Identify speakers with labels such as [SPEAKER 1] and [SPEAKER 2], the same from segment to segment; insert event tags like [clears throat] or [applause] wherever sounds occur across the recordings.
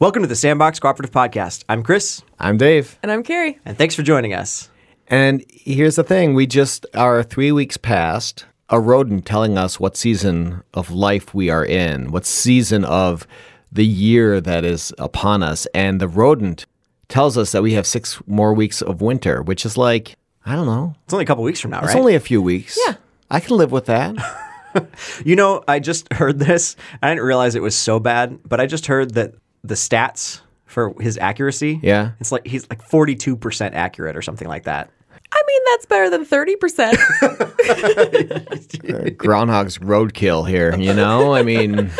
[SPEAKER 1] Welcome to the Sandbox Cooperative Podcast. I'm Chris,
[SPEAKER 2] I'm Dave.
[SPEAKER 3] And I'm Carrie.
[SPEAKER 1] and thanks for joining us.
[SPEAKER 2] And here's the thing we just are three weeks past a rodent telling us what season of life we are in, what season of the year that is upon us. And the rodent tells us that we have six more weeks of winter, which is like, I don't know,
[SPEAKER 1] It's only a couple weeks from now, right?
[SPEAKER 2] it's
[SPEAKER 1] right?
[SPEAKER 2] only a few weeks.
[SPEAKER 3] Yeah.
[SPEAKER 2] I can live with that. [laughs] [laughs]
[SPEAKER 1] you know, I just heard this. I didn't realize it was so bad, but I just heard that the stats for his accuracy,
[SPEAKER 2] Yeah.
[SPEAKER 1] it's like he's like 42% accurate or something like that.
[SPEAKER 3] I mean, that's better than 30%. [laughs] [laughs]
[SPEAKER 2] Groundhog's roadkill here, you know? I mean,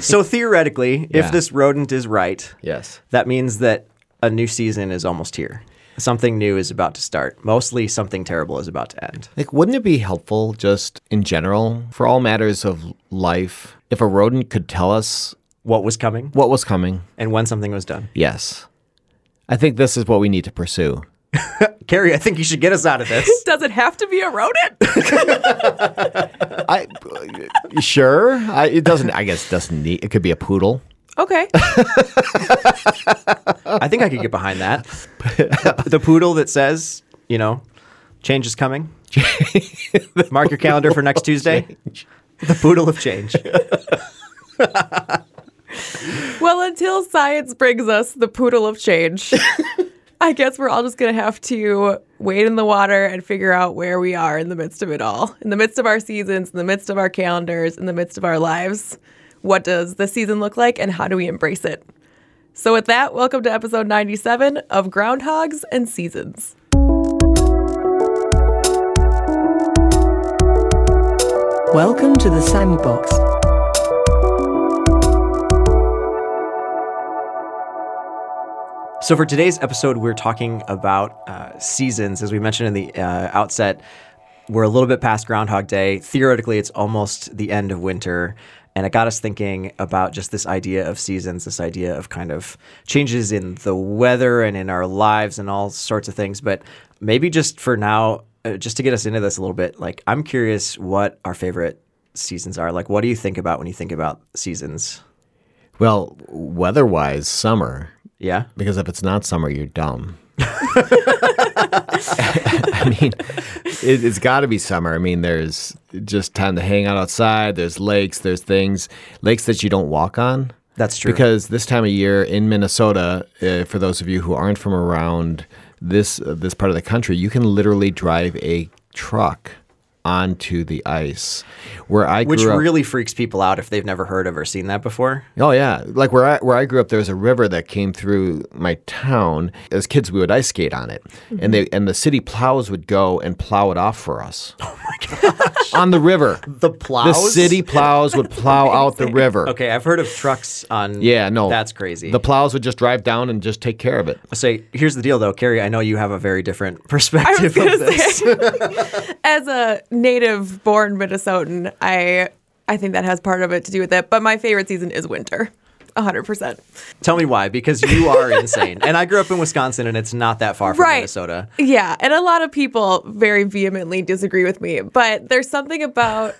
[SPEAKER 1] So theoretically,
[SPEAKER 2] Yeah.
[SPEAKER 1] if this rodent is right,
[SPEAKER 2] yes.
[SPEAKER 1] that means that a new season is almost here. Something new is about to start. Mostly something terrible is about to end.
[SPEAKER 2] Like, wouldn't it be helpful just in general for all matters of life if a rodent could tell us
[SPEAKER 1] What was coming
[SPEAKER 2] what was coming?
[SPEAKER 1] and when something was done.
[SPEAKER 2] Yes. I think this is what we need to pursue. [laughs]
[SPEAKER 1] Carrie, I think you should get us out of this. [laughs]
[SPEAKER 3] Does it have to be a rodent? [laughs]
[SPEAKER 2] I sure. I, it doesn't. I guess it doesn't need. It could be a poodle.
[SPEAKER 3] Okay.
[SPEAKER 1] I think I could get behind that. the poodle that says, you know, change is coming. Mark your calendar for next Tuesday. The poodle of change. [laughs]
[SPEAKER 3] Well, until science brings us the poodle of change, [laughs] I guess we're all just going to have to wade in the water and figure out where we are in the midst of it all. In the midst of our seasons, in the midst of our calendars, in the midst of our lives. What does the season look like and how do we embrace it? So, with that, welcome to episode 97 of Groundhogs and Seasons.
[SPEAKER 4] Welcome to the Sandbox.
[SPEAKER 1] So, for today's episode, we're talking about uh, seasons. As we mentioned in the uh, outset, we're a little bit past Groundhog Day. Theoretically, it's almost the end of winter. And it got us thinking about just this idea of seasons, this idea of kind of changes in the weather and in our lives and all sorts of things. But maybe just for now, uh, just to get us into this a little bit, like I'm curious what our favorite seasons are. Like, what do you think about when you think about seasons?
[SPEAKER 2] Well, weather-wise, summer.
[SPEAKER 1] Yeah.
[SPEAKER 2] Because if it's not summer, you're dumb. [laughs] I mean, it, it's got to be summer. I mean, there's just time to hang out outside. There's lakes. There's things, lakes that you don't walk on.
[SPEAKER 1] That's true.
[SPEAKER 2] Because this time of year in Minnesota, uh, for those of you who aren't from around this uh, this part of the country, you can literally drive a truck onto the ice. Where I
[SPEAKER 1] Which
[SPEAKER 2] grew up,
[SPEAKER 1] really freaks people out if they've never heard of or seen that before.
[SPEAKER 2] Oh yeah, like where I where I grew up, there was a river that came through my town. As kids, we would ice skate on it, and mm-hmm. they and the city plows would go and plow it off for us. [gasps] [gasps] Oh, My gosh! on the river,
[SPEAKER 1] The plows?
[SPEAKER 2] the city plows would plow [laughs] out the river.
[SPEAKER 1] Okay, I've heard of trucks on.
[SPEAKER 2] Yeah, no,
[SPEAKER 1] That's crazy.
[SPEAKER 2] The plows would just drive down and just take care of it.
[SPEAKER 1] Say, here's the deal though, Carrie. I know you have a very different [laughs]
[SPEAKER 3] I was
[SPEAKER 1] perspective of this.
[SPEAKER 3] say, [laughs] as a native born Minnesotan, I I think that has part of it to do with it. But my favorite season is winter, hundred percent.
[SPEAKER 1] Tell me why, because you are insane. And I grew up in Wisconsin, and it's not that far from
[SPEAKER 3] Right.
[SPEAKER 1] Minnesota.
[SPEAKER 3] Yeah, and a lot of people very vehemently disagree with me, but there's something about.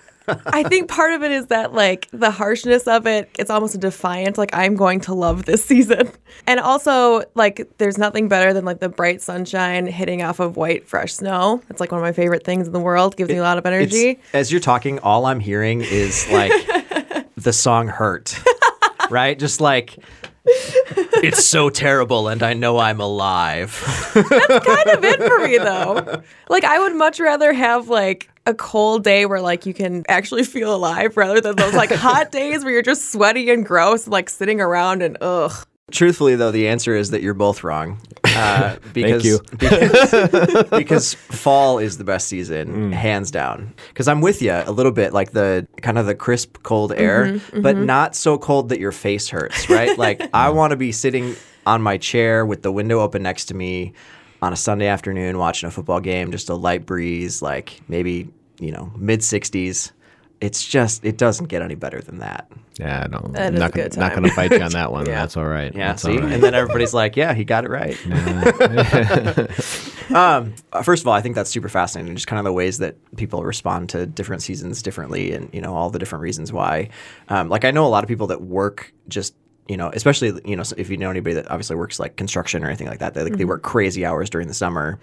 [SPEAKER 3] I think part of it is that like the harshness of it, it's almost a defiant, like I'm going to love this season. And also like there's nothing better than like the bright sunshine hitting off of white fresh snow. It's like one of my favorite things in the world. Gives me a lot of energy.
[SPEAKER 1] as you're talking, all I'm hearing is like [laughs] the song "Hurt," right? Just like it's so terrible, and I know I'm alive.
[SPEAKER 3] That's [laughs] kind of it for me though. Like I would much rather have like a cold day where like you can actually feel alive rather than those like hot [laughs] days where you're just sweaty and gross, like sitting around and ugh.
[SPEAKER 1] Truthfully, though, the answer is that you're both wrong. Uh, [laughs] because,
[SPEAKER 2] you. [laughs]
[SPEAKER 1] Because, because fall is the best season,
[SPEAKER 2] Mm.
[SPEAKER 1] hands down. Because I'm with you a little bit, like the kind of the crisp, cold air,
[SPEAKER 3] Mm-hmm,
[SPEAKER 1] but not so cold that your face hurts, right? [laughs] like I want to be sitting on my chair with the window open next to me on a Sunday afternoon watching a football game, just a light breeze, like maybe, you know, mid 60s. It's just, it doesn't get any better than that.
[SPEAKER 2] Yeah, no,
[SPEAKER 3] That
[SPEAKER 2] I'm
[SPEAKER 3] is
[SPEAKER 2] not,
[SPEAKER 3] a good
[SPEAKER 2] gonna, not gonna fight you on that one. [laughs]
[SPEAKER 3] Yeah.
[SPEAKER 2] That's all right.
[SPEAKER 1] Yeah,
[SPEAKER 2] That's
[SPEAKER 1] see?
[SPEAKER 2] all right.
[SPEAKER 1] And then everybody's like, yeah, he got it right. [laughs] um, uh, first of all, I think that's super fascinating. Just kind of the ways that people respond to different seasons differently and, you know, all the different reasons why. Um, like, I know a lot of people that work just you know, especially you know if you know anybody that obviously works like construction or anything like that, they like
[SPEAKER 3] Mm-hmm.
[SPEAKER 1] work crazy hours during the summer,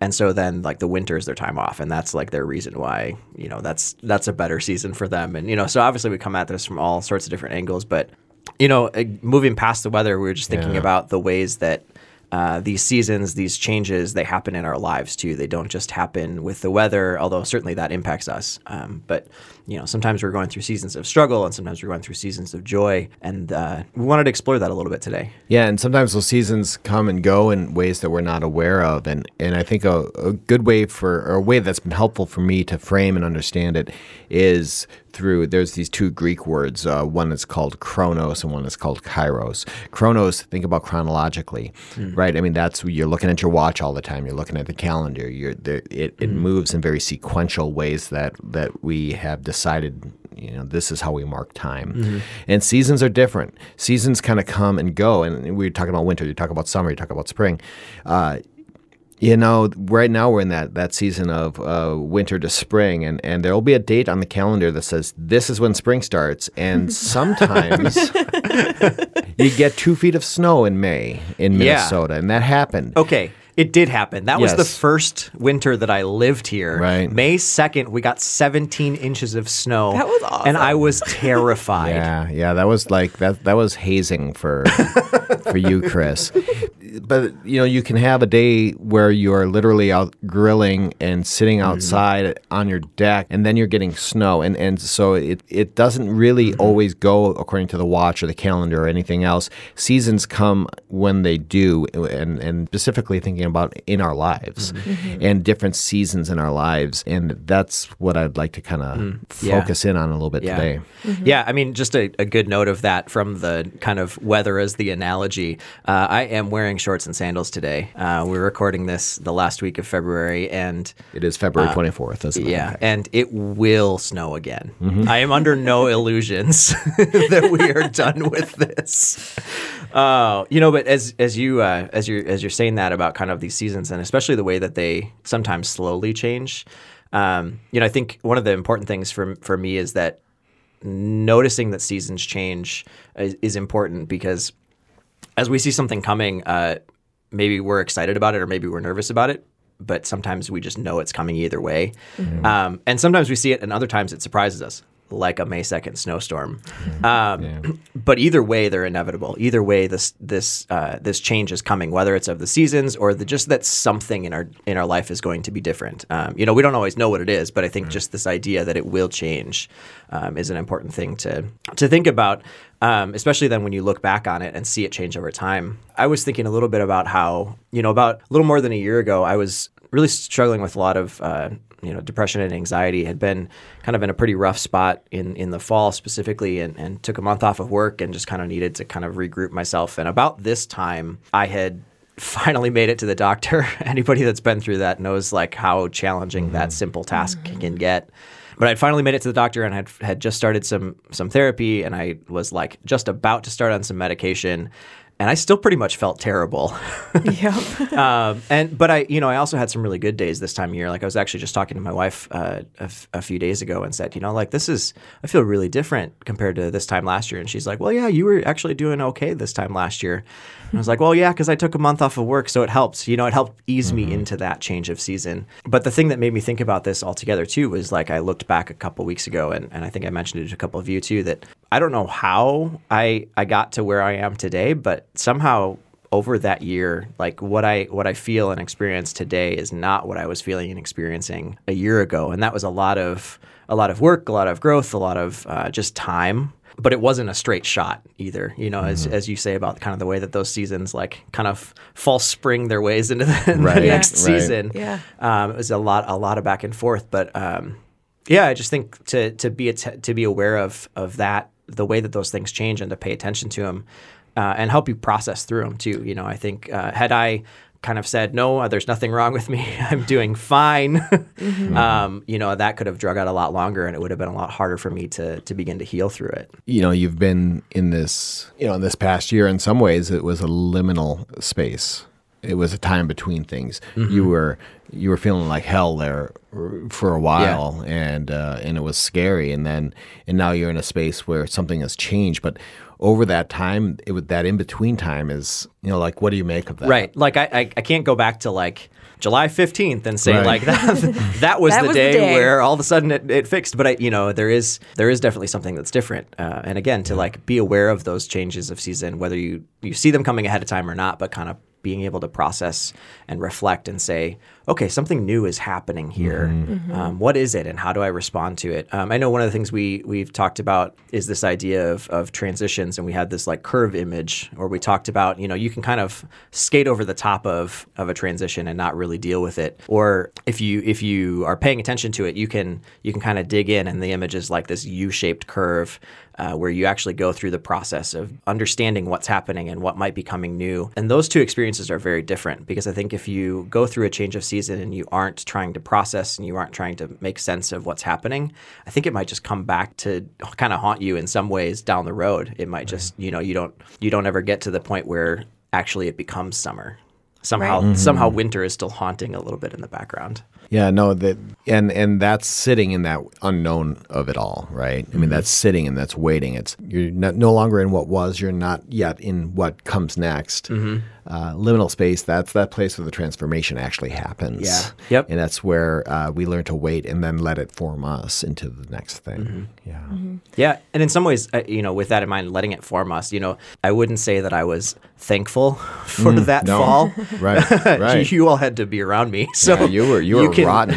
[SPEAKER 1] and so then like the winter is their time off, and that's like their reason why you know that's that's a better season for them, and you know so obviously we come at this from all sorts of different angles, but you know uh, moving past the weather, we were just thinking
[SPEAKER 2] Yeah.
[SPEAKER 1] about the ways that uh, these seasons, these changes, they happen in our lives too. They don't just happen with the weather, although certainly that impacts us. Um, but you know, sometimes we're going through seasons of struggle, and sometimes we're going through seasons of joy, and uh, we wanted to explore that a little bit today.
[SPEAKER 2] Yeah, and sometimes those seasons come and go in ways that we're not aware of, and and I think a, a good way for or a way that's been helpful for me to frame and understand it is through there's these two Greek words. Uh, one is called chronos, and one is called kairos. Chronos, think about chronologically, right? I mean, that's you're looking at your watch all the time. You're looking at the calendar. You're there, it it moves in very sequential ways that that we have decided you know this is how we mark time. And seasons are different. Seasons kind of come and go and we are talking about winter you talk about summer you talk about spring. Uh, you know right now we're in that that season of uh, winter to spring and and there will be a date on the calendar that says this is when spring starts and [laughs] sometimes [laughs] you get two feet of snow in may in
[SPEAKER 1] Yeah.
[SPEAKER 2] minnesota and that happened.
[SPEAKER 1] Okay. It did happen. That was the first winter that I lived here.
[SPEAKER 2] Right.
[SPEAKER 1] May 2nd, we got 17 inches of snow.
[SPEAKER 3] That was awesome.
[SPEAKER 1] And I was terrified.
[SPEAKER 2] Yeah, yeah, that was like that. That was hazing for [laughs] for you, Chris. But you know, you can have a day where you are literally out grilling and sitting mm-hmm. outside on your deck, and then you're getting snow, and and so it it doesn't really mm-hmm. always go according to the watch or the calendar or anything else. Seasons come when they do, and and specifically thinking about in our lives mm-hmm. and different seasons in our lives, and that's what I'd like to kind of mm,
[SPEAKER 1] Yeah.
[SPEAKER 2] focus in on a little bit
[SPEAKER 1] Yeah.
[SPEAKER 2] today.
[SPEAKER 1] Yeah, I mean, just a, a good note of that from the kind of weather as the analogy. Uh, I am wearing shorts and sandals today. Uh, we're recording this the last week of February, and
[SPEAKER 2] It is February twenty fourth, isn't it?
[SPEAKER 1] yeah, and it will snow again. I am under no [laughs] illusions [laughs] that we are done with this. Uh, you know, but as as you uh, as you're as you're saying that about kind of these seasons, and especially the way that they sometimes slowly change. Um, you know, I think one of the important things for for me is that noticing that seasons change is, is important because as we see something coming, uh, maybe we're excited about it or maybe we're nervous about it, but sometimes we just know it's coming either way. Um, and sometimes we see it, and other times it surprises us, like a May second snowstorm. Um, [clears throat] But either way, they're inevitable. Either way, this this uh, this change is coming, whether it's of the seasons or the, just that something in our in our life is going to be different. Um, you know, we don't always know what it is, but I think just this idea that it will change um, is an important thing to to think about. Um, especially then when you look back on it and see it change over time. I was thinking a little bit about how you know about a little more than a year ago, I was really struggling with a lot of uh, you know depression and anxiety. Had been kind of in a pretty rough spot in in the fall specifically, and, and took a month off of work and just kind of needed to kind of regroup myself. And about this time, I had [laughs] finally made it to the doctor. [laughs] Anybody that's been through that knows like how challenging that mm-hmm. simple task mm-hmm. can get. But I'd finally made it to the doctor and had had just started some some therapy, and I was like just about to start on some medication, and I still pretty much felt terrible. [laughs]
[SPEAKER 3] Yep.
[SPEAKER 1] um, and but I, you know, I also had some really good days this time of year. Like I was actually just talking to my wife uh, a, f- a few days ago and said, you know, like this is, I feel really different compared to this time last year. And she's like, well, yeah, you were actually doing okay this time last year. And I was like, well, yeah, because I took a month off of work, so it helps. You know, it helped ease me into that change of season. But the thing that made me think about this altogether too was like I looked back a couple weeks ago, and, and I think I mentioned it to a couple of you too that I don't know how I I got to where I am today, but somehow over that year, like what I what I feel and experience today is not what I was feeling and experiencing a year ago, and that was a lot of a lot of work, a lot of growth, a lot of uh, just time. But it wasn't a straight shot either, you know, as, as you say about kind of the way that those seasons like kind of false spring their ways into the, [laughs] the
[SPEAKER 2] Right,
[SPEAKER 1] next
[SPEAKER 2] right.
[SPEAKER 1] season.
[SPEAKER 3] Yeah.
[SPEAKER 1] um, it was a lot a lot of back and forth, but um, yeah, I just think to to be att- to be aware of of that, the way that those things change, and to pay attention to them, uh, and help you process through them too. You know, I think uh, had I kind of said no, uh, there's nothing wrong with me, [laughs] I'm doing fine. [laughs] um, you know, that could have drug out a lot longer, and it would have been a lot harder for me to to begin to heal through it.
[SPEAKER 2] you know you've been in this you know in this past year in some ways it was a liminal space it was a time between things you were you were feeling like hell there for a while and uh, and it was scary and then and now you're in a space where something has changed but over that time, it would that in between time is you know like what do you make of that?
[SPEAKER 1] Right. Like I, I, I can't go back to like July 15th and say
[SPEAKER 2] Right.
[SPEAKER 1] like [laughs] that that was,
[SPEAKER 3] That
[SPEAKER 1] the,
[SPEAKER 3] was the
[SPEAKER 1] day
[SPEAKER 3] day.
[SPEAKER 1] where all of a sudden it, it fixed. But I, you know, there is there is definitely something that's different. Uh, and again, to like be aware of those changes of season, whether you you see them coming ahead of time or not, but kind of being able to process and reflect and say, okay, something new is happening here. Um, what is it, and how do I respond to it? Um, I know one of the things we we've talked about is this idea of of transitions, and we had this like curve image, where we talked about you know you can kind of skate over the top of of a transition and not really deal with it, or if you if you are paying attention to it, you can you can kind of dig in, and the image is like this U-shaped curve uh, where you actually go through the process of understanding what's happening and what might be coming new. And those two experiences are very different because I think if you go through a change of season and you aren't trying to process and you aren't trying to make sense of what's happening, I think it might just come back to kind of haunt you in some ways down the road. It might just, you know, you don't you don't ever get to the point where actually it becomes summer. Somehow
[SPEAKER 3] Right. Mm-hmm.
[SPEAKER 1] somehow winter is still haunting a little bit in the background.
[SPEAKER 2] Yeah, no, that and and that's sitting in that unknown of it all, right? I mean, mm-hmm. that's sitting and that's waiting. It's you're not, no longer in what was. You're not yet in what comes next. Mm-hmm. Uh, liminal space. That's that place where the transformation actually happens.
[SPEAKER 1] Yeah. Yep.
[SPEAKER 2] And that's where uh, we learn to wait and then let it form us into the next thing. Yeah.
[SPEAKER 1] Yeah, and in some ways, uh, you know, with that in mind, letting it form us, you know, I wouldn't say that I was thankful [laughs] for that
[SPEAKER 2] no.
[SPEAKER 1] fall. [laughs]
[SPEAKER 2] Right. [laughs] Right.
[SPEAKER 1] you all had to be around me, so
[SPEAKER 2] Yeah, you were you were
[SPEAKER 1] can-
[SPEAKER 2] rotten.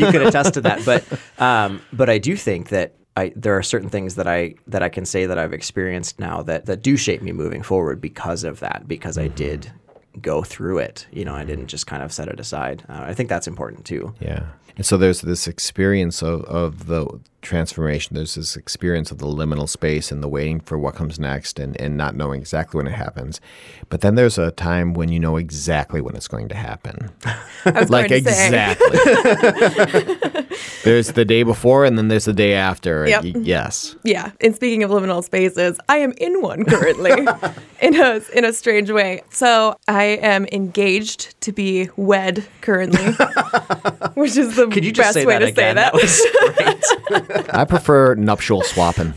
[SPEAKER 1] you can attest to that. But um, but I do think that I there are certain things that I that I can say that I've experienced now that that do shape me moving forward because of that because I did go through it. You know, I didn't just kind of set it aside. Uh, I think that's important too.
[SPEAKER 2] Yeah. And so there's this experience of, of the transformation. There's this experience of the liminal space and the waiting for what comes next and, and not knowing exactly when it happens. But then there's a time when you know exactly when it's going to happen. [laughs]
[SPEAKER 3] I was
[SPEAKER 2] like
[SPEAKER 3] going to say.
[SPEAKER 2] exactly. [laughs] there's the day before and then there's the day after.
[SPEAKER 3] Yep.
[SPEAKER 2] y- yes.
[SPEAKER 3] Yeah. And speaking of liminal spaces, I am in one currently [laughs] in a in a strange way. So I am engaged to be wed currently, [laughs] which is the
[SPEAKER 1] Could you just
[SPEAKER 3] best way
[SPEAKER 1] that
[SPEAKER 3] to say
[SPEAKER 1] again?
[SPEAKER 3] that. [laughs]
[SPEAKER 2] I prefer nuptial swapping.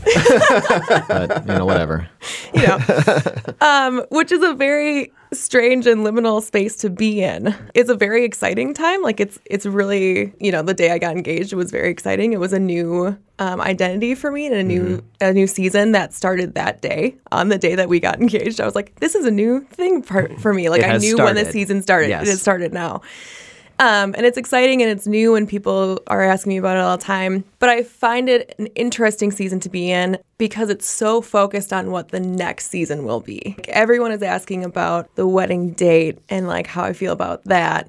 [SPEAKER 2] but you know, whatever.
[SPEAKER 3] you know, um, which is a very strange and liminal space to be in. It's a very exciting time. Like it's it's really you know the day I got engaged was very exciting. It was a new um, identity for me and a new
[SPEAKER 1] Mm-hmm.
[SPEAKER 3] a new season that started that day on the day that we got [laughs] engaged. I was like, this is a new thing for, for me. Like I knew when the season started.
[SPEAKER 1] Yes.
[SPEAKER 3] It has started now. Um, and it's exciting and it's new and people are asking me about it all the time. But I find it an interesting season to be in because it's so focused on what the next season will be. Like, everyone is asking about the wedding date and like how I feel about that.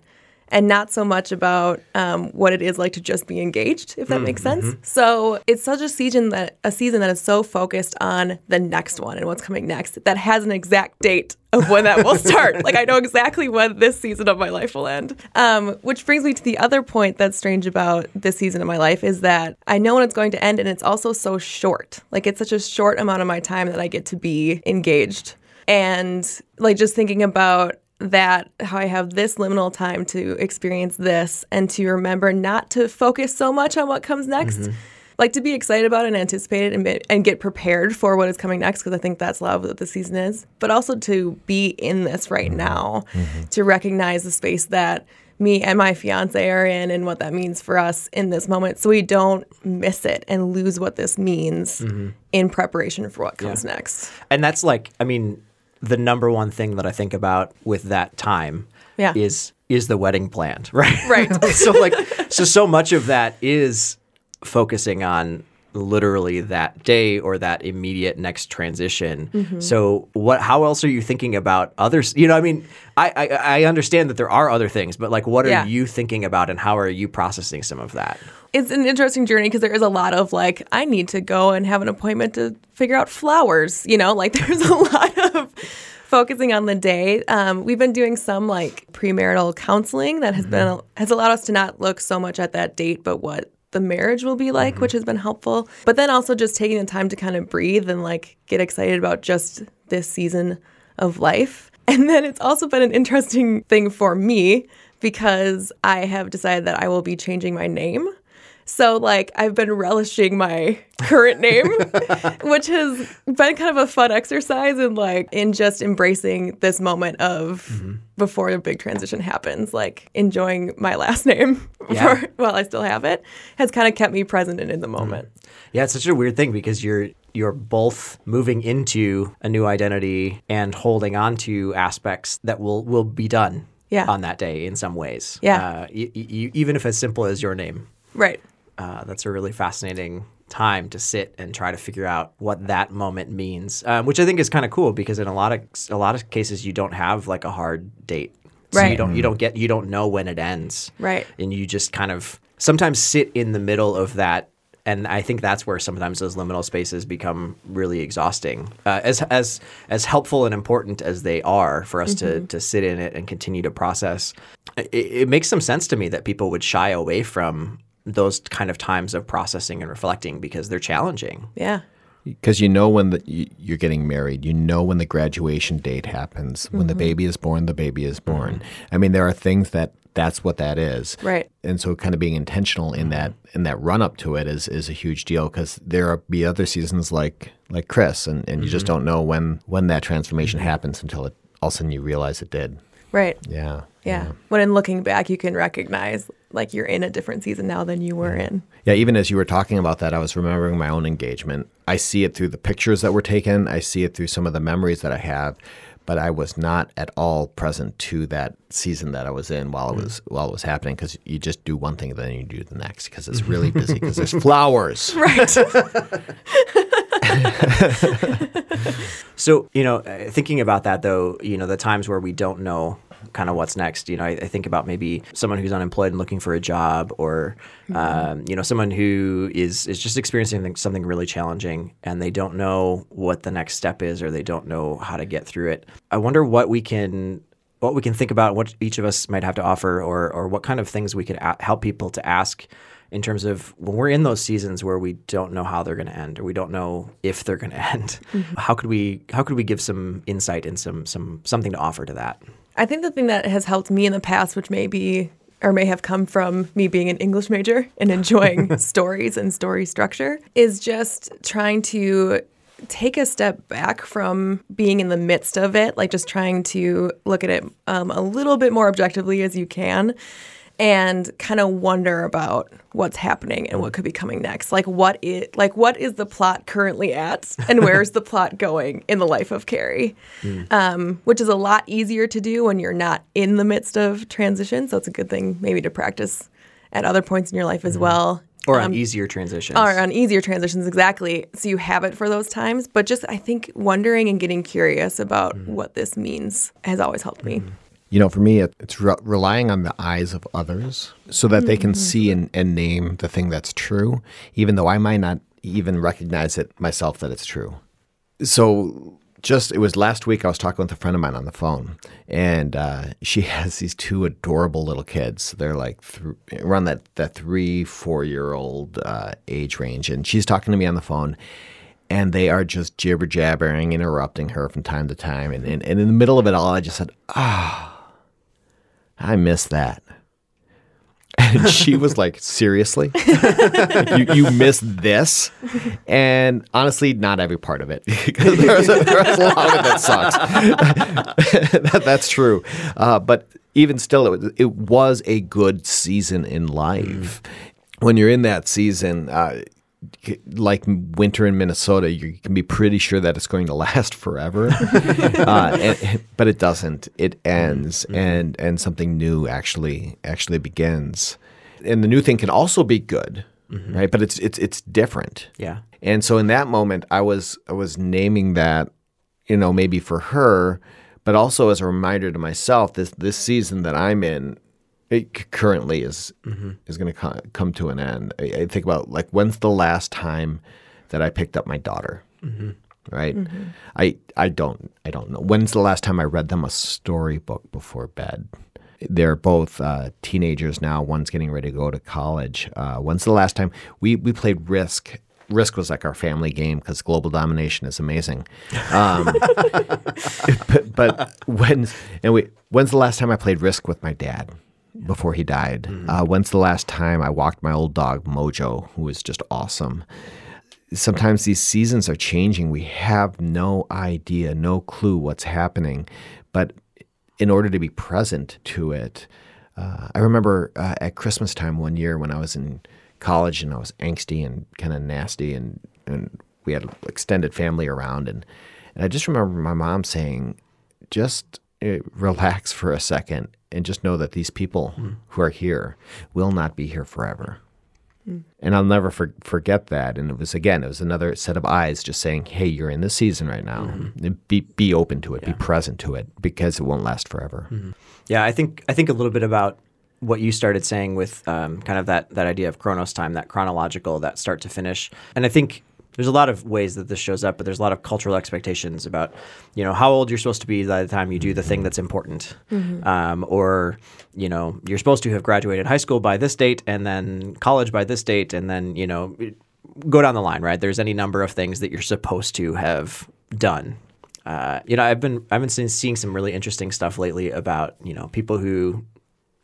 [SPEAKER 3] And not so much about um, what it is like to just be engaged, if that makes sense. So it's such a season that a season that is so focused on the next one and what's coming next that has an exact date of when that will start. [laughs] like I know exactly when this season of my life will end. Um, which brings me to the other point that's strange about this season of my life is that I know when it's going to end, and it's also so short. Like it's such a short amount of my time that I get to be engaged, and like just thinking about that how I have this liminal time to experience this and to remember not to focus so much on what comes next. Mm-hmm. Like to be excited about and anticipate it and, be, and get prepared for what is coming next because I think that's a lot of what the season is. But also to be in this right mm-hmm. now, mm-hmm. to recognize the space that me and my fiance are in and what that means for us in this moment, so we don't miss it and lose what this means in preparation for what comes next.
[SPEAKER 1] and that's like i mean the number one thing that i think about with that time
[SPEAKER 3] Yeah.
[SPEAKER 1] is is the wedding planned [laughs] right
[SPEAKER 3] Right. [laughs]
[SPEAKER 1] so like so so much of that is focusing on literally that day or that immediate next transition
[SPEAKER 3] Mm-hmm.
[SPEAKER 1] so what how else are you thinking about others you know i mean I, I i understand that there are other things but like what are
[SPEAKER 3] Yeah.
[SPEAKER 1] you thinking about and how are you processing some of that
[SPEAKER 3] it's an interesting journey because there is a lot of like I need to go and have an appointment to figure out flowers. You know, like [laughs] there's a lot of focusing on the day. Um, we've been doing some like premarital counseling that has been has allowed us to not look so much at that date, but what the marriage will be like, mm-hmm. which has been helpful. But then also just taking the time to kind of breathe and like get excited about just this season of life. [laughs] And then it's also been an interesting thing for me because I have decided that I will be changing my name So like I've been relishing my current name, [laughs] which has been kind of a fun exercise and like in just embracing this moment of
[SPEAKER 1] Mm-hmm.
[SPEAKER 3] before the big transition happens, like enjoying my last name [laughs]
[SPEAKER 1] Yeah.
[SPEAKER 3] while I still have it has kind of kept me present and in the moment.
[SPEAKER 1] Yeah, it's such a weird thing because you're you're both moving into a new identity and holding on to aspects that will will be done
[SPEAKER 3] Yeah.
[SPEAKER 1] on that day in some ways.
[SPEAKER 3] Yeah.
[SPEAKER 1] uh, y- y- even if as simple as your name.
[SPEAKER 3] Right.
[SPEAKER 1] Uh, that's a really fascinating time to sit and try to figure out what that moment means, um, which I think is kind of cool because in a lot of a lot of cases you don't have like a hard date, so you don't you don't get you don't know when it ends,
[SPEAKER 3] Right.
[SPEAKER 1] And you just kind of sometimes sit in the middle of that. And I think that's where sometimes those liminal spaces become really exhausting. Uh, as as as helpful and important as they are for us to to sit in it and continue to process, it, it makes some sense to me that people would shy away from those kind of times of processing and reflecting because they're challenging.
[SPEAKER 3] Yeah.
[SPEAKER 2] Because you know when the, you, you're getting married, you know when the graduation date happens, when the mm-hmm. baby is born, the baby is mm-hmm. born. I mean, there are things that that's what that is,
[SPEAKER 3] Right.
[SPEAKER 2] And so, kind of being intentional in mm-hmm. that in that run up to it is is a huge deal because there are be other seasons like like Chris, and, and you just don't know when when that transformation happens until it all of a sudden you realize it did.
[SPEAKER 3] Right.
[SPEAKER 2] Yeah,
[SPEAKER 3] Yeah. When in looking back, you can recognize like you're in a different season now than you were in.
[SPEAKER 2] Yeah, even as you were talking about that, I was remembering my own engagement. I see it through the pictures that were taken, I see it through some of the memories that I have, but I was not at all present to that season that I was in while it was while it was happening because you just do one thing then you do the next because it's really [laughs] busy because there's flowers. [laughs]
[SPEAKER 3] Right. [laughs]
[SPEAKER 1] So, you know, uh, thinking about that though, you know, the times where we don't know kind of what's next, you know, I, I think about maybe someone who's unemployed and looking for a job or, um, you know, someone who is, is just experiencing something, really challenging and they don't know what the next step is or they don't know how to get through it. I wonder what we can what we can think about, what each of us might have to offer, or or what kind of things we could a- help people to ask in terms of when we're in those seasons where we don't know how they're going to end or we don't know if they're going [laughs] to end. How could we how could we give some insight and some some something to offer to that?
[SPEAKER 3] I think the thing that has helped me in the past, which may be or may have come from me being an English major and [laughs] enjoying stories and story structure, is just trying to take a step back from being in the midst of it, like just trying to look at it um, a little bit more objectively as you can. And kind of wonder about what's happening and what could be coming next. Like what it like what is the plot currently at, and where's the plot going in the life of Carrie? Hmm. um, which is a lot easier to do when you're not in the midst of transition. So it's a good thing maybe to practice at other points in your life as hmm. well.
[SPEAKER 1] Or um, on easier transitions.
[SPEAKER 3] Or on easier transitions, exactly. So you have it for those times. But just, I think, wondering and getting curious about hmm. what this means has always helped me.
[SPEAKER 2] You know, for me, it, it's re- relying on the eyes of others so that they can see and, and name the thing that's true, even though I might not even recognize it myself that it's true. So, just it was last week I was talking with a friend of mine on the phone, and uh, she [laughs] has these two adorable little kids. They're like th- around that that three four year old uh, age range, and she's talking to me on the phone, and they are just jibber jabbering, interrupting her from time to time, and, and and in the middle of it all, I just said, "Ah, I miss that." And she was like, "Seriously, [laughs] you, you miss this?" And honestly, not every part of it, [laughs] because there's a, there's a lot of it that sucks. [laughs] that, that's true, uh, but even still, it, was- it was a good season in life. When you're in that season. Uh, like winter in Minnesota, you can be pretty sure that it's going to [laughs] last forever, uh, [laughs] and, but it doesn't. It ends, and and something new actually actually begins, and the new thing can also be good, right? But it's it's it's different.
[SPEAKER 1] Yeah.
[SPEAKER 2] And so in that moment, I was I was naming that, you know, maybe for her, but also as a reminder to myself. This this season that I'm in, it currently is is going to co- come to an end. I, I think about like when's the last time that I picked up my daughter, right? I I don't I don't know. When's the last time I read them a storybook before bed? They're both uh, teenagers now. One's getting ready to go to college. Uh, when's the last time we we played Risk? Risk was like our family game because global domination is amazing. Um, [laughs] [laughs] but, but when's and we when's the last time I played Risk with my dad? Before he died. Uh, when's the last time I walked my old dog Mojo, who was just awesome? Sometimes these seasons are changing. We have no idea, no clue what's happening. But in order to be present to it, uh, I remember uh, at Christmas time one year when I was in college and I was angsty and kind of nasty, and, and we had extended family around. And, and I just remember my mom saying, just Eh, relax for a second and just know that these people hmm. who are here will not be here forever. Hmm. And I'll never for, forget that. And it was again, it was another set of eyes just saying, "Hey, you're in this season right now. Hmm. And Be be open to it. Be present to it because it won't last forever."
[SPEAKER 1] Yeah, I think I think a little bit about what you started saying with um, kind of that that idea of chronos time, that chronological, that start to finish, and I think there's a lot of ways that this shows up, but there's a lot of cultural expectations about, you know, how old you're supposed to be by the time you do the thing that's important, um, or you know, you're supposed to have graduated high school by this date, and then college by this date, and then you know, go down the line, right? There's any number of things that you're supposed to have done. Uh, you know, I've been I've been seeing, seeing some really interesting stuff lately about you know people who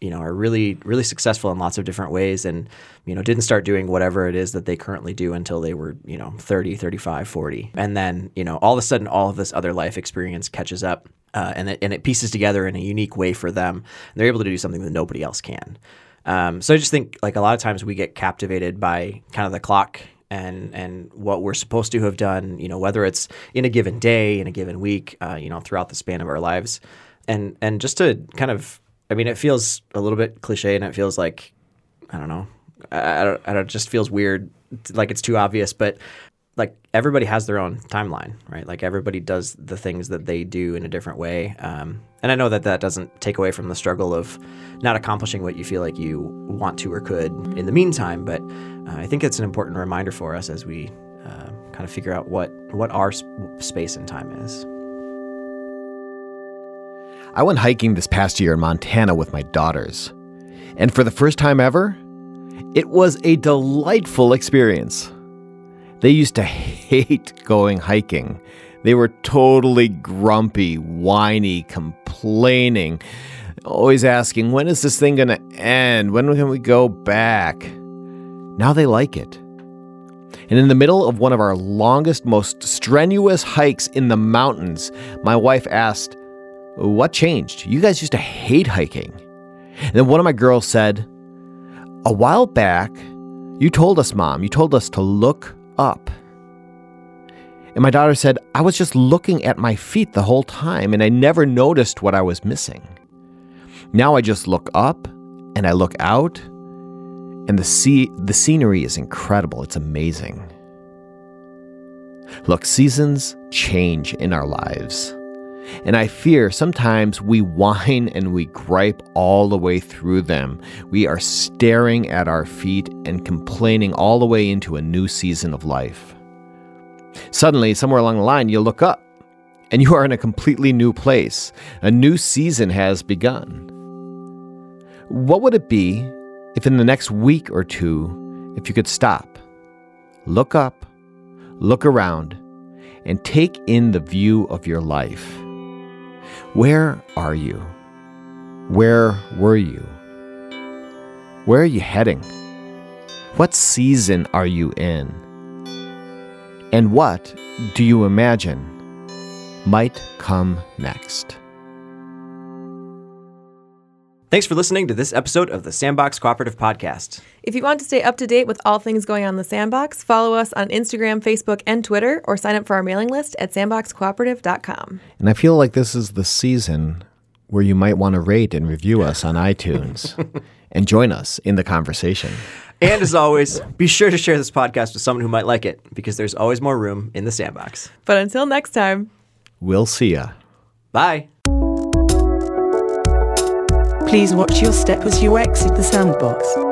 [SPEAKER 1] you know are really really successful in lots of different ways and you know didn't start doing whatever it is that they currently do until they were you know 30 35 40 and then you know all of a sudden all of this other life experience catches up uh, and it, and it pieces together in a unique way for them. And they're able to do something that nobody else can. Um, so I just think like a lot of times we get captivated by kind of the clock and and what we're supposed to have done, you know, whether it's in a given day, in a given week, uh, you know, throughout the span of our lives, and and just to kind of, I mean, it feels a little bit cliche, and it feels like, I don't know, I, I don't, I don't, it just feels weird, like it's too obvious, but like everybody has their own timeline, right? Like everybody does the things that they do in a different way. Um, and I know that that doesn't take away from the struggle of not accomplishing what you feel like you want to or could in the meantime. But uh, I think it's an important reminder for us as we uh, kind of figure out what what our sp- space and time is.
[SPEAKER 2] I went hiking this past year in Montana with my daughters. And for the first time ever, it was a delightful experience. They used to hate [laughs] going hiking. They were totally grumpy, whiny, complaining, always asking, when is this thing going to end? When can we go back? Now they like it. And in the middle of one of our longest, most strenuous hikes in the mountains, my wife asked, What changed? You guys used to hate hiking. And then one of my girls said, A while back, you told us, Mom, you told us to look up. And my daughter said, I was just looking at my feet the whole time and I never noticed what I was missing. Now I just look up and I look out and the sea the scenery is incredible. It's amazing. Look, seasons change in our lives. And I fear sometimes we whine and we gripe all the way through them. We are staring at our feet and complaining all the way into a new season of life. Suddenly, somewhere along the line, you look up and you are in a completely new place. A new season has begun. What would it be if in the next week or two, if you could stop, look up, look around, and take in the view of your life? Where are you? Where were you? Where are you heading? What season are you in? And what do you imagine might come next?
[SPEAKER 1] Thanks for listening to this episode of the Sandbox Cooperative Podcast.
[SPEAKER 3] If you want to stay up to date with all things going on in the Sandbox, follow us on Instagram, Facebook, and Twitter, or sign up for our mailing list at sandboxcooperative.com.
[SPEAKER 2] And I feel like this is the season where you might want to rate and review us on iTunes [laughs] and join us in the conversation.
[SPEAKER 1] And as always, be sure to share this podcast with someone who might like it because there's always more room in the sandbox.
[SPEAKER 3] But until next time,
[SPEAKER 2] We'll see ya.
[SPEAKER 1] Bye.
[SPEAKER 4] Please watch your step as you exit the sandbox.